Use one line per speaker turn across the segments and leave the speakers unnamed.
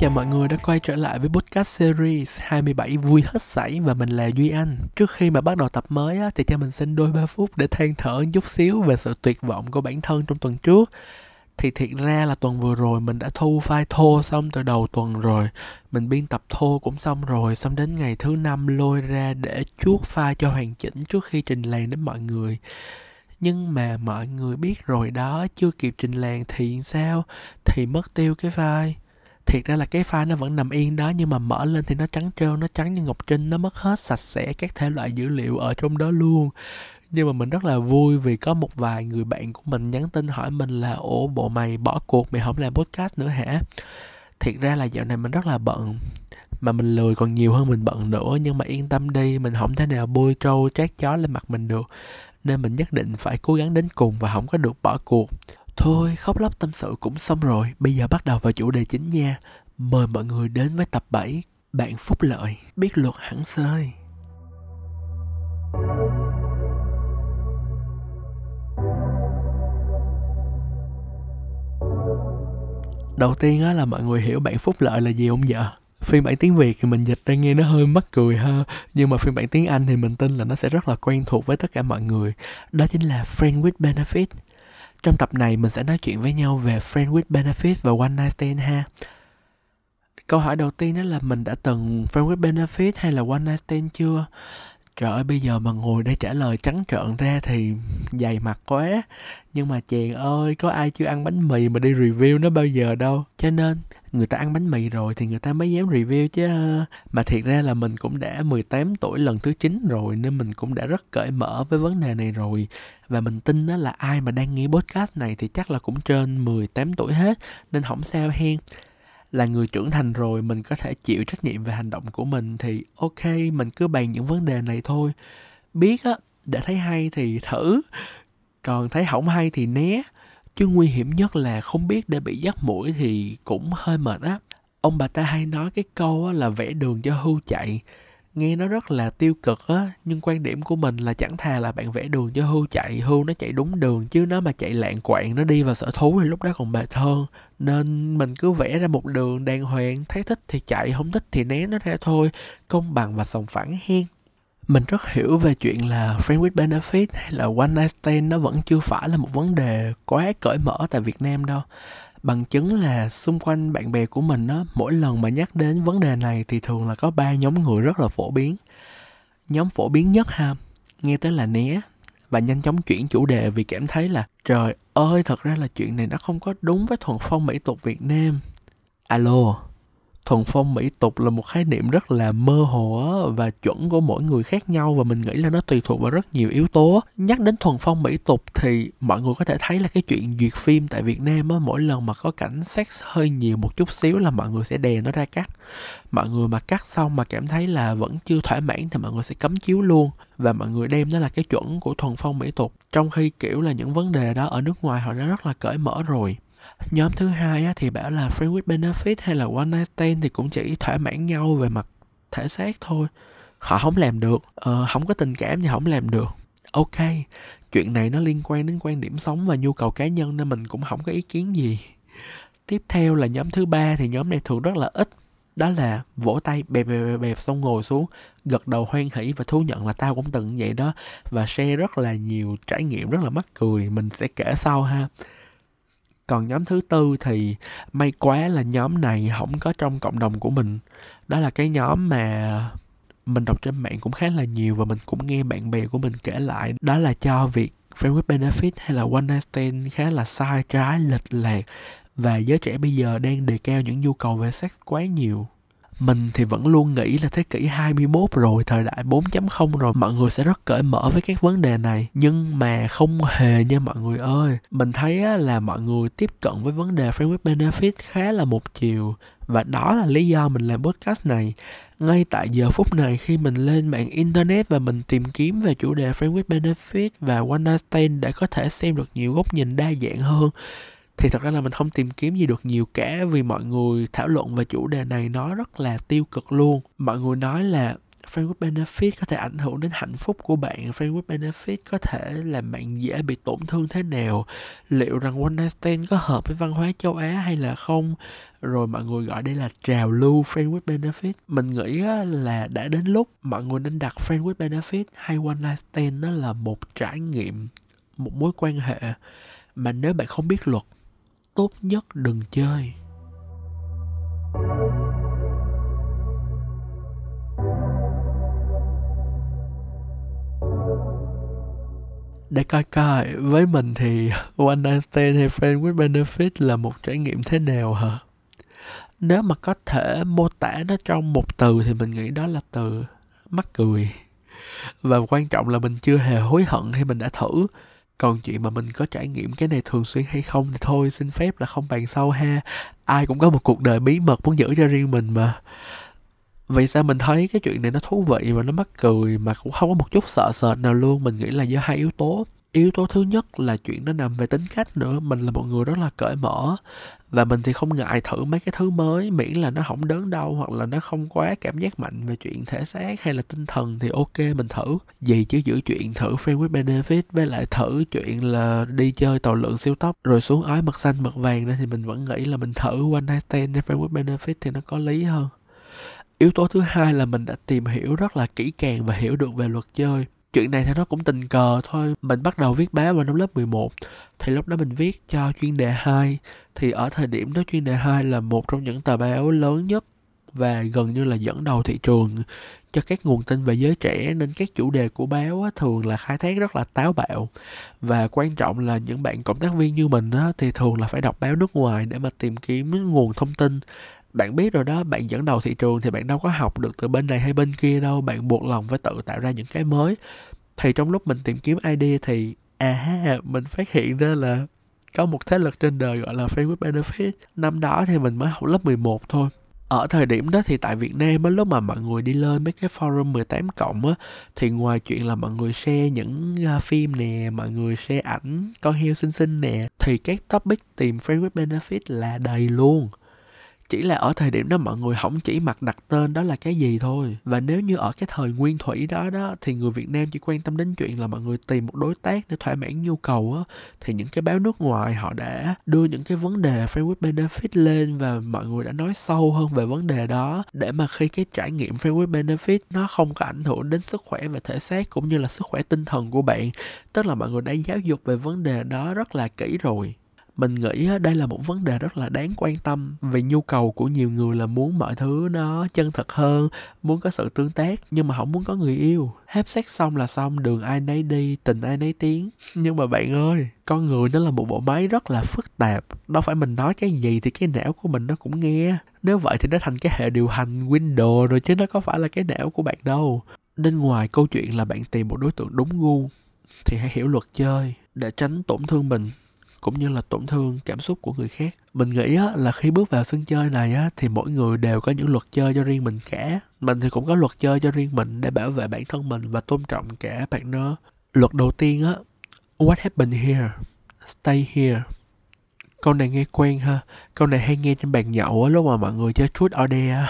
chào mọi người đã quay trở lại với podcast series 27 vui hết sảy và mình là Duy Anh. Trước khi mà bắt đầu tập mới á, thì cho mình xin đôi ba phút để than thở chút xíu về sự tuyệt vọng của bản thân trong tuần trước. Thì thiệt ra là tuần vừa rồi mình đã thu file thô xong từ đầu tuần rồi. Mình biên tập thô cũng xong rồi, xong đến ngày thứ năm lôi ra để chuốt file cho hoàn chỉnh trước khi trình làng đến mọi người nhưng mà mọi người biết rồi đó chưa kịp trình làng thì sao thì mất tiêu cái file thiệt ra là cái file nó vẫn nằm yên đó, nhưng mà mở lên thì nó trắng trơn nó trắng như ngọc trinh, nó mất hết sạch sẽ các thể loại dữ liệu ở trong đó luôn. Nhưng mà mình rất là vui vì có một vài người bạn của mình nhắn tin hỏi mình là, ủa, bộ mày bỏ cuộc, mày không làm podcast nữa hả? Thiệt ra là dạo này mình rất là bận, mà mình lười còn nhiều hơn mình bận nữa, nhưng mà yên tâm đi, mình không thể nào bôi trâu trát chó lên mặt mình được. Nên mình nhất định phải cố gắng đến cùng và không có được bỏ cuộc thôi, khóc lóc tâm sự cũng xong rồi. Bây giờ bắt đầu vào chủ đề chính nha. Mời mọi người đến với tập 7 bạn phúc lợi, biết luật hẳn sơi. Đầu tiên á, là mọi người hiểu bạn phúc lợi là gì không vợ phiên bản tiếng việt thì mình dịch ra nghe nó hơi mắc cười ha. Nhưng mà phiên bản tiếng anh thì mình tin là nó sẽ rất là quen thuộc với tất cả mọi người. Đó chính là friend with benefit trong tập này mình sẽ nói chuyện với nhau về friend with benefit và one night stand ha. Câu hỏi đầu tiên đó là mình đã từng friend with benefit hay là one night stand chưa? Trời ơi, bây giờ mà ngồi để trả lời trắng trợn ra thì dày mặt quá. Nhưng mà chèn ơi, có ai chưa ăn bánh mì mà đi review nó bao giờ đâu. Cho nên người ta ăn bánh mì rồi thì người ta mới dám review chứ ờ. mà thiệt ra là mình cũng đã 18 tuổi lần thứ 9 rồi nên mình cũng đã rất cởi mở với vấn đề này rồi. Và mình tin đó là ai mà đang nghe podcast này thì chắc là cũng trên 18 tuổi hết, nên không sao hen. Là người trưởng thành rồi, mình có thể chịu trách nhiệm về hành động của mình thì ok, mình cứ bàn những vấn đề này thôi. Biết á để thấy hay thì thử, còn thấy không hay thì né chứ nguy hiểm nhất là không biết để bị dắt mũi thì cũng hơi mệt á. Ông bà ta hay nói cái câu là vẽ đường cho hưu chạy. Nghe nó rất là tiêu cực á, nhưng quan điểm của mình là chẳng thà là bạn vẽ đường cho hưu chạy, hưu nó chạy đúng đường, chứ nó mà chạy lạng quạng, nó đi vào sở thú thì lúc đó còn mệt hơn. Nên mình cứ vẽ ra một đường đàng hoàng, thấy thích thì chạy, không thích thì né nó ra thôi. Công bằng và sòng phẳng hen mình rất hiểu về chuyện là friend with benefit hay là one night stand nó vẫn chưa phải là một vấn đề quá cởi mở tại Việt Nam đâu. Bằng chứng là xung quanh bạn bè của mình á, mỗi lần mà nhắc đến vấn đề này thì thường là có ba nhóm người rất là phổ biến. Nhóm phổ biến nhất ha, nghe tới là né và nhanh chóng chuyển chủ đề vì cảm thấy là, trời ơi, thật ra là chuyện này nó không có đúng với thuần phong mỹ tục việt nam. Alo thuần phong mỹ tục là một khái niệm rất là mơ hồ và chuẩn của mỗi người khác nhau, và mình nghĩ là nó tùy thuộc vào rất nhiều yếu tố nhắc đến thuần phong mỹ tục thì mọi người có thể thấy là cái chuyện duyệt phim tại việt nam á, mỗi lần mà có cảnh sex hơi nhiều một chút xíu là mọi người sẽ đè nó ra cắt. Mọi người mà cắt xong mà cảm thấy là vẫn chưa thỏa mãn thì mọi người sẽ cấm chiếu luôn, và mọi người đem nó là cái chuẩn của thuần phong mỹ tục. Trong khi, kiểu là, những vấn đề đó ở nước ngoài họ đã rất là cởi mở rồi nhóm thứ hai á, thì bảo là free with benefit hay là one night stand thì cũng chỉ thỏa mãn nhau về mặt thể xác thôi. Họ không làm được. Ờ, không có tình cảm thì không làm được. Ok chuyện này nó liên quan đến quan điểm sống và nhu cầu cá nhân nên mình cũng không có ý kiến gì. Tiếp theo là nhóm thứ ba thì nhóm này thường rất là ít. Đó là vỗ tay bẹp bẹp bẹp, bẹp xong ngồi xuống gật đầu hoan hỉ và thú nhận là tao cũng từng vậy đó. Và share rất là nhiều trải nghiệm rất là mắc cười. Mình sẽ kể sau ha còn nhóm thứ tư thì may quá là nhóm này không có trong cộng đồng của mình. Đó là cái nhóm mà mình đọc trên mạng cũng khá là nhiều và mình cũng nghe bạn bè của mình kể lại. Đó là cho việc friend with benefit hay là one night stand khá là sai trái, lệch lạc và giới trẻ bây giờ đang đề cao những nhu cầu về sex quá nhiều mình thì vẫn luôn nghĩ là thế kỷ 21 rồi, thời đại 4.0 rồi, mọi người sẽ rất cởi mở với các vấn đề này. Nhưng mà không hề nha mọi người ơi. Mình thấy là mọi người tiếp cận với vấn đề framework benefit khá là một chiều. Và đó là lý do mình làm podcast này. Ngay tại giờ phút này khi mình lên mạng internet và mình tìm kiếm về chủ đề framework benefit và one night stand để có thể xem được nhiều góc nhìn đa dạng hơn thì thật ra là mình không tìm kiếm gì được nhiều cả vì mọi người thảo luận về chủ đề này nó rất là tiêu cực luôn. Mọi người nói là friend with benefit có thể ảnh hưởng đến hạnh phúc của bạn friend with benefit có thể làm bạn dễ bị tổn thương thế nào, liệu rằng one night stand có hợp với văn hóa châu á hay là không? Rồi mọi người gọi đây là trào lưu friend with benefit. Mình nghĩ là đã đến lúc mọi người nên đặt friend with benefit hay one night stand nó là một trải nghiệm, một mối quan hệ mà nếu bạn không biết luật tốt nhất đừng chơi. Để coi coi, với mình thì one night stand hay friend with benefit là một trải nghiệm thế nào hả? Nếu mà có thể mô tả nó trong một từ thì mình nghĩ đó là từ mắc cười. Và quan trọng là mình chưa hề hối hận khi mình đã thử còn chuyện mà mình có trải nghiệm cái này thường xuyên hay không thì thôi, xin phép là không bàn sâu ha. Ai cũng có một cuộc đời bí mật muốn giữ cho riêng mình mà. Vì sao mình thấy cái chuyện này nó thú vị và nó mắc cười mà cũng không có một chút sợ sệt nào luôn? Mình nghĩ là do hai yếu tố yếu tố thứ nhất là chuyện nó nằm về tính cách nữa. Mình là một người rất là cởi mở. Và mình thì không ngại thử mấy cái thứ mới, miễn là nó không đớn đau hoặc là nó không quá cảm giác mạnh về chuyện thể xác hay là tinh thần thì ok, mình thử. Gì chứ giữ chuyện, thử friend with benefit, với lại thử chuyện là đi chơi tàu lượng siêu tốc, rồi xuống ói mật xanh mật vàng nữa thì mình vẫn nghĩ là mình thử one night stand hay friend with benefit thì nó có lý hơn. Yếu tố thứ hai là mình đã tìm hiểu rất là kỹ càng và hiểu được về luật chơi chuyện này thì nó cũng tình cờ thôi. Mình bắt đầu viết báo vào năm lớp 11 thì lúc đó mình viết cho chuyên đề 2 thì ở thời điểm đó chuyên đề 2 là một trong những tờ báo lớn nhất và gần như là dẫn đầu thị trường cho các nguồn tin về giới trẻ nên các chủ đề của báo á, thường là khai thác rất là táo bạo. Và quan trọng là những bạn cộng tác viên như mình á, thì thường là phải đọc báo nước ngoài để mà tìm kiếm nguồn thông tin bạn biết rồi đó bạn dẫn đầu thị trường thì bạn đâu có học được từ bên này hay bên kia đâu bạn buộc lòng phải tự tạo ra những cái mới. Thì trong lúc mình tìm kiếm idea thì à mình phát hiện ra là có một thế lực trên đời gọi là Facebook benefit. Năm đó thì mình mới học lớp 11 thôi. Ở thời điểm đó thì tại Việt Nam á lúc mà mọi người đi lên mấy cái forum 18 cộng á thì ngoài chuyện là mọi người share những uh, phim nè, mọi người share ảnh con heo xinh xinh nè thì các topic tìm friend with benefit là đầy luôn chỉ là ở thời điểm đó mọi người không chỉ mặc đặt tên đó là cái gì thôi. Và nếu như ở cái thời nguyên thủy đó đó, thì người Việt Nam chỉ quan tâm đến chuyện là mọi người tìm một đối tác để thỏa mãn nhu cầu á. Thì những cái báo nước ngoài họ đã đưa những cái vấn đề framework benefit lên và mọi người đã nói sâu hơn về vấn đề đó. Để mà khi cái trải nghiệm framework benefit nó không có ảnh hưởng đến sức khỏe và thể xác cũng như là sức khỏe tinh thần của bạn, tức là mọi người đã giáo dục về vấn đề đó rất là kỹ rồi mình nghĩ đây là một vấn đề rất là đáng quan tâm vì nhu cầu của nhiều người là muốn mọi thứ nó chân thật hơn, muốn có sự tương tác nhưng mà không muốn có người yêu. Hép sex xong là xong, đường ai nấy đi, tình ai nấy tiếng nhưng mà bạn ơi, con người nó là một bộ máy rất là phức tạp. Đâu phải mình nói cái gì thì cái não của mình nó cũng nghe. Nếu vậy thì nó thành cái hệ điều hành windows rồi chứ nó có phải là cái não của bạn đâu. Nên ngoài câu chuyện là bạn tìm một đối tượng đúng gu thì hãy hiểu luật chơi để tránh tổn thương mình cũng như là tổn thương cảm xúc của người khác. Mình nghĩ á, là khi bước vào sân chơi này á, thì mỗi người đều có những luật chơi cho riêng mình cả. Mình thì cũng có luật chơi cho riêng mình để bảo vệ bản thân mình và tôn trọng cả bạn nó luật đầu tiên á what happened here? Stay here. Câu này nghe quen ha. Câu này hay nghe trên bàn nhậu á lúc mà mọi người chơi truth or dare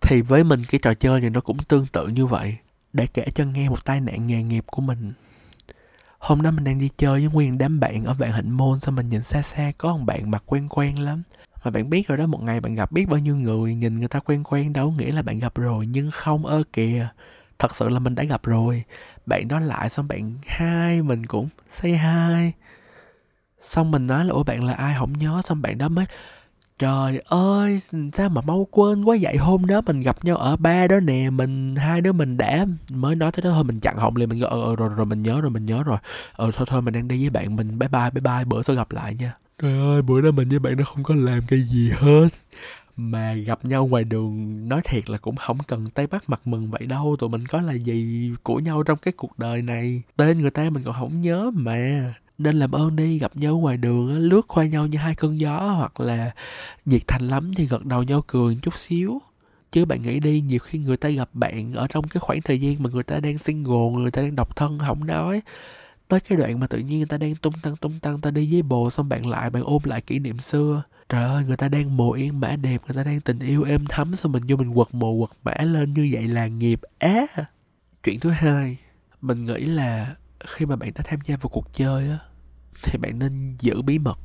thì với mình cái trò chơi này nó cũng tương tự như vậy. Để kể cho nghe một tai nạn nghề nghiệp của mình hôm đó mình đang đi chơi với nguyên đám bạn ở vạn hạnh môn xong mình nhìn xa xa, có một bạn mặt quen quen lắm. Mà bạn biết rồi đó, một ngày bạn gặp biết bao nhiêu người, nhìn người ta quen quen đâu nghĩa là bạn gặp rồi, nhưng không ơ kìa. Thật sự là mình đã gặp rồi. Bạn đó lại xong bạn hai, mình cũng say hai xong mình nói là, ủa, bạn là ai? Không nhớ. Xong bạn đó mới Trời ơi, sao mà mau quên quá vậy? Hôm đó mình gặp nhau ở ba đó nè Mình, hai đứa mình đã Mới nói tới đó thôi mình chặn họng liền Mình gọi ờ, rồi, rồi mình nhớ rồi, mình nhớ rồi. Ờ thôi thôi mình đang đi với bạn mình. Bye bye, bye bye, bữa sau gặp lại nha. Trời ơi, bữa đó mình với bạn nó không có làm cái gì hết. Mà gặp nhau ngoài đường nói thiệt là cũng không cần tay bắt mặt mừng vậy đâu. Tụi mình có là gì của nhau trong cái cuộc đời này. Tên người ta mình còn không nhớ mà nên làm ơn đi gặp nhau ngoài đường lướt qua nhau như hai cơn gió hoặc là nhiệt thành lắm thì gật đầu nhau cười chút xíu. Chứ bạn nghĩ đi, nhiều khi người ta gặp bạn ở trong cái khoảng thời gian mà người ta đang single, người ta đang độc thân không nói, tới cái đoạn mà tự nhiên người ta đang tung tăng tung tăng, ta đi với bồ xong bạn lại, bạn ôm lại kỷ niệm xưa. Trời ơi, người ta đang mồ yên, mã đẹp, người ta đang tình yêu êm thấm xong mình vô mình quật mồ, quật mã lên như vậy là nghiệp á. Chuyện thứ hai, mình nghĩ là khi mà bạn đã tham gia vào cuộc chơi á, thì bạn nên giữ bí mật.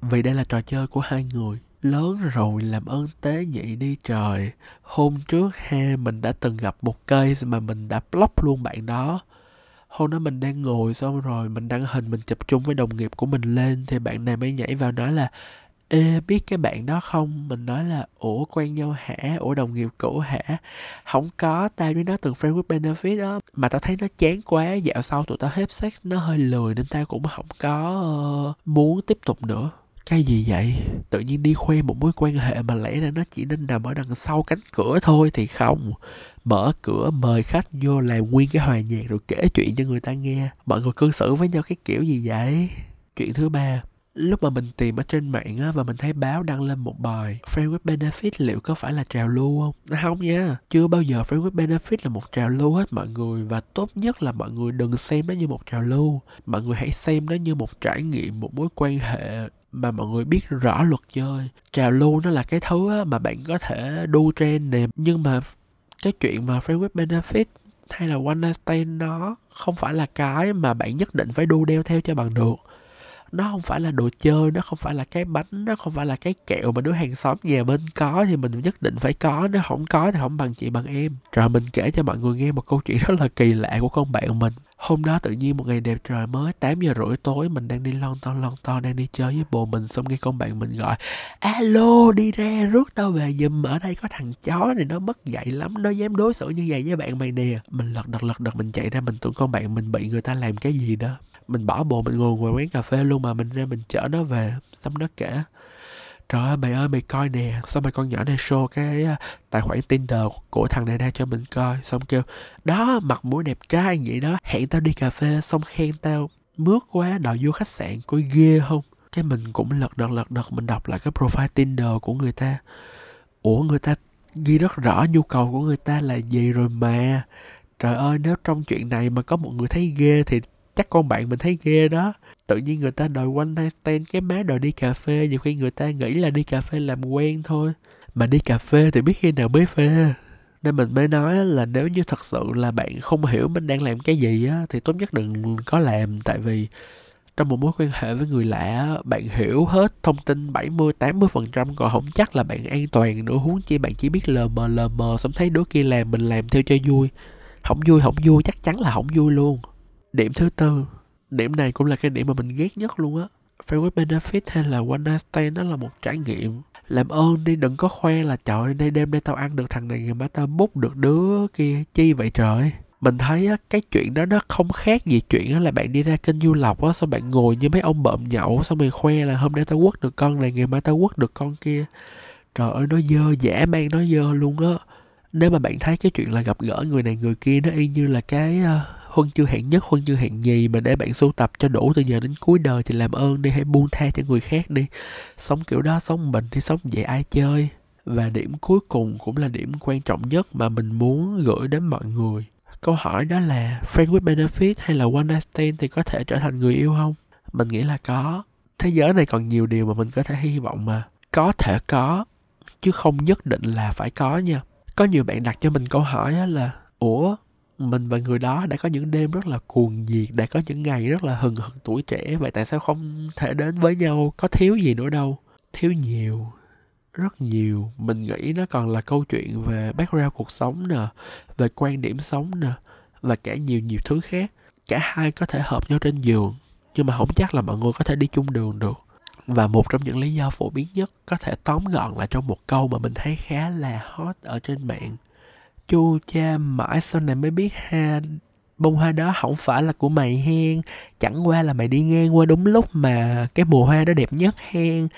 Vì đây là trò chơi của hai người, lớn rồi làm ơn tế nhị đi trời. Hôm trước ha mình đã từng gặp một case mà mình đã block luôn bạn đó. Hôm đó mình đang ngồi xong rồi mình đăng hình mình chụp chung với đồng nghiệp của mình lên thì bạn này mới nhảy vào nói là ê biết cái bạn đó không? Mình nói là ủa quen nhau hả? Ủa đồng nghiệp cũ hả? Không có tao với nó từng friend with benefit đó mà tao thấy nó chán quá dạo sau tụi tao hết sex nó hơi lười nên tao cũng không có uh, muốn tiếp tục nữa. Cái gì vậy? Tự nhiên đi khoe một mối quan hệ mà lẽ ra nó chỉ nên nằm ở đằng sau cánh cửa thôi thì không. Mở cửa mời khách vô làm nguyên cái hòa nhạc rồi kể chuyện cho người ta nghe. Mọi người cư xử với nhau cái kiểu gì vậy? Chuyện thứ ba lúc mà mình tìm ở trên mạng á và mình thấy báo đăng lên một bài friend with benefit liệu có phải là trào lưu không? Không nha, chưa bao giờ friend with benefit là một trào lưu hết mọi người và tốt nhất là mọi người đừng xem nó như một trào lưu. Mọi người hãy xem nó như một trải nghiệm, một mối quan hệ mà mọi người biết rõ luật chơi. Trào lưu nó là cái thứ mà bạn có thể đu trend nè, nhưng mà cái chuyện mà friend with benefit hay là one night stand nó không phải là cái mà bạn nhất định phải đu đeo theo cho bằng được nó không phải là đồ chơi, nó không phải là cái bánh, nó không phải là cái kẹo mà đứa hàng xóm nhà bên có thì mình nhất định phải có. Nếu không có thì không bằng chị, bằng em. Rồi mình kể cho mọi người nghe một câu chuyện rất là kỳ lạ của con bạn mình. Hôm đó tự nhiên một ngày đẹp trời mới 8 giờ rưỡi tối, mình đang đi lon ton lon ton, đang đi chơi với bồ mình, xong nghe con bạn mình gọi, alo, đi ra, rước tao về giùm, ở đây có thằng chó này, nó mất dạy lắm, nó dám đối xử như vậy với bạn mày nè. Mình lật đật lật đật, mình chạy ra, mình tưởng con bạn mình bị người ta làm cái gì đó mình bỏ bộ mình ngồi ngoài quán cà phê luôn mà mình ra mình chở nó về xong nó kể trời ơi, mày ơi, mày coi nè. Xong mày con nhỏ này show cái à, tài khoản tinder của thằng này ra cho mình coi. Xong kêu, đó mặt mũi đẹp trai vậy đó, hẹn tao đi cà phê. Xong khen tao, mướt quá, đòi vô khách sạn, coi ghê không? Cái mình cũng lật đật lật đật, mình đọc lại cái profile tinder của người ta. Ủa, người ta ghi rất rõ nhu cầu của người ta là gì rồi mà? Trời ơi, nếu trong chuyện này mà có một người thấy ghê thì chắc con bạn mình thấy ghê đó. Tự nhiên người ta đòi one night stand cái má đòi đi cà phê, nhiều khi người ta nghĩ là đi cà phê làm quen thôi. Mà đi cà phê thì biết khi nào mới phê. Nên mình mới nói là nếu như thật sự là bạn không hiểu mình đang làm cái gì á, thì tốt nhất đừng có làm. Tại vì trong một mối quan hệ với người lạ, bạn hiểu hết thông tin 70 80 phần trăm còn không chắc là bạn an toàn nữa. Huống chi bạn chỉ biết lờ mờ lờ mờ xong thấy đứa kia làm, mình làm theo cho vui. Không vui không vui, chắc chắn là không vui luôn điểm thứ tư điểm này cũng là cái điểm mà mình ghét nhất luôn á. Friend with benefit hay là one night stand nó là một trải nghiệm. Làm ơn đi đừng có khoe là trời đây đêm nay tao ăn được thằng này ngày mai tao múc được đứa kia chi vậy trời? Mình thấy á, cái chuyện đó nó không khác gì chuyện á, là bạn đi ra kênh du lọc á xong bạn ngồi như mấy ông bợm nhậu xong mày khoe là hôm nay tao quất được con này ngày mai tao quất được con kia. Trời ơi nó dơ dã man nó dơ luôn á. Nếu mà bạn thấy cái chuyện là gặp gỡ người này người kia nó y như là cái uh, huân chương hạng nhất, huân chương hạng nhì, mà để bạn sưu tập cho đủ từ giờ đến cuối đời thì làm ơn đi, hãy buông tha cho người khác đi. Sống kiểu đó, sống mình thì sống vậy ai chơi. Và điểm cuối cùng cũng là điểm quan trọng nhất mà mình muốn gửi đến mọi người. Câu hỏi đó là, friend with benefit hay là one night stand thì có thể trở thành người yêu không? Mình nghĩ là có. Thế giới này còn nhiều điều mà mình có thể hy vọng mà. Có thể có, chứ không nhất định là phải có nha. Có nhiều bạn đặt cho mình câu hỏi là, ủa mình và người đó đã có những đêm rất là cuồng nhiệt, đã có những ngày rất là hừng hực tuổi trẻ. Vậy tại sao không thể đến với nhau? Có thiếu gì nữa đâu. Thiếu nhiều, rất nhiều. Mình nghĩ nó còn là câu chuyện về background cuộc sống nè, về quan điểm sống nè và cả nhiều nhiều thứ khác. Cả hai có thể hợp nhau trên giường, nhưng mà không chắc là mọi người có thể đi chung đường được. Và một trong những lý do phổ biến nhất có thể tóm gọn lại trong một câu mà mình thấy khá là hot ở trên mạng chu cha mãi sau này mới biết ha, bông hoa đó không phải là của mày hen. Chẳng qua là mày đi ngang qua đúng lúc mà cái mùa hoa đó đẹp nhất hen.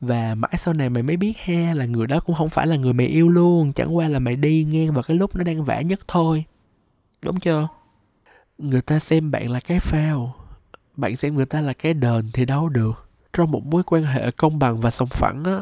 Và mãi sau này mày mới biết ha, là người đó cũng không phải là người mày yêu luôn. Chẳng qua là mày đi ngang vào cái lúc nó đang vẽ nhất thôi. Đúng chưa? Người ta xem bạn là cái phao. Bạn xem người ta là cái đền thì đâu được. Trong một mối quan hệ công bằng và sòng phẳng á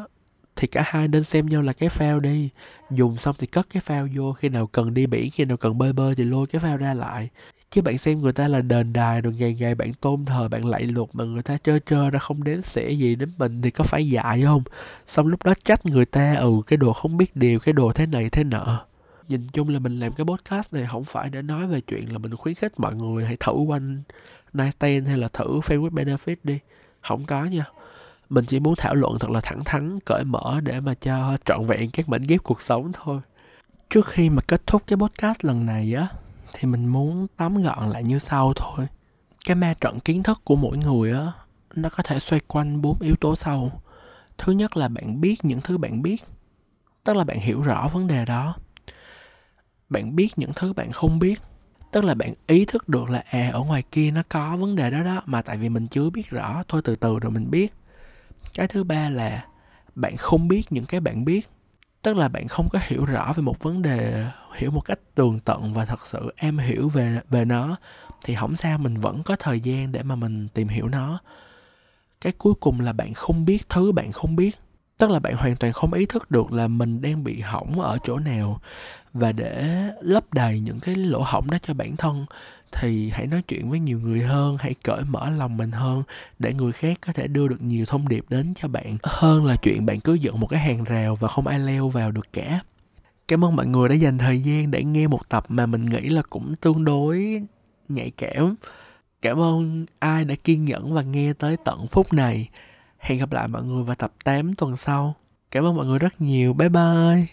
thì cả hai nên xem nhau là cái phao đi. Dùng xong thì cất cái phao vô, khi nào cần đi biển, khi nào cần bơi bơi thì lôi cái phao ra lại. Chứ bạn xem người ta là đền đài rồi ngày ngày bạn tôn thờ, bạn lạy luật mà người ta trơ trơ ra không đếm xỉa gì đến mình thì có phải dại không? Xong lúc đó trách người ta ừ cái đồ không biết điều, cái đồ thế này thế nọ. Nhìn chung là mình làm cái podcast này không phải để nói về chuyện là mình khuyến khích mọi người hãy thử quanh Nightstand hay là thử facebook benefit đi. Không có nha mình chỉ muốn thảo luận thật là thẳng thắn, cởi mở để mà cho trọn vẹn các mảnh ghép cuộc sống thôi. Trước khi mà kết thúc cái podcast lần này á, thì mình muốn tóm gọn lại như sau thôi. Cái ma trận kiến thức của mỗi người á, nó có thể xoay quanh bốn yếu tố sau. Thứ nhất là bạn biết những thứ bạn biết, tức là bạn hiểu rõ vấn đề đó. Bạn biết những thứ bạn không biết, tức là bạn ý thức được là à ở ngoài kia nó có vấn đề đó đó, mà tại vì mình chưa biết rõ, thôi từ từ rồi mình biết cái thứ ba là bạn không biết những cái bạn biết. Tức là bạn không có hiểu rõ về một vấn đề, hiểu một cách tường tận và thật sự em hiểu về về nó, thì không sao mình vẫn có thời gian để mà mình tìm hiểu nó. Cái cuối cùng là bạn không biết thứ bạn không biết. Tức là bạn hoàn toàn không ý thức được là mình đang bị hỏng ở chỗ nào và để lấp đầy những cái lỗ hỏng đó cho bản thân thì hãy nói chuyện với nhiều người hơn, hãy cởi mở lòng mình hơn để người khác có thể đưa được nhiều thông điệp đến cho bạn. Hơn là chuyện bạn cứ dựng một cái hàng rào và không ai leo vào được cả. Cảm ơn mọi người đã dành thời gian để nghe một tập mà mình nghĩ là cũng tương đối nhạy cảm. Cảm ơn ai đã kiên nhẫn và nghe tới tận phút này. Hẹn gặp lại mọi người vào tập 8 tuần sau. Cảm ơn mọi người rất nhiều. Bye bye.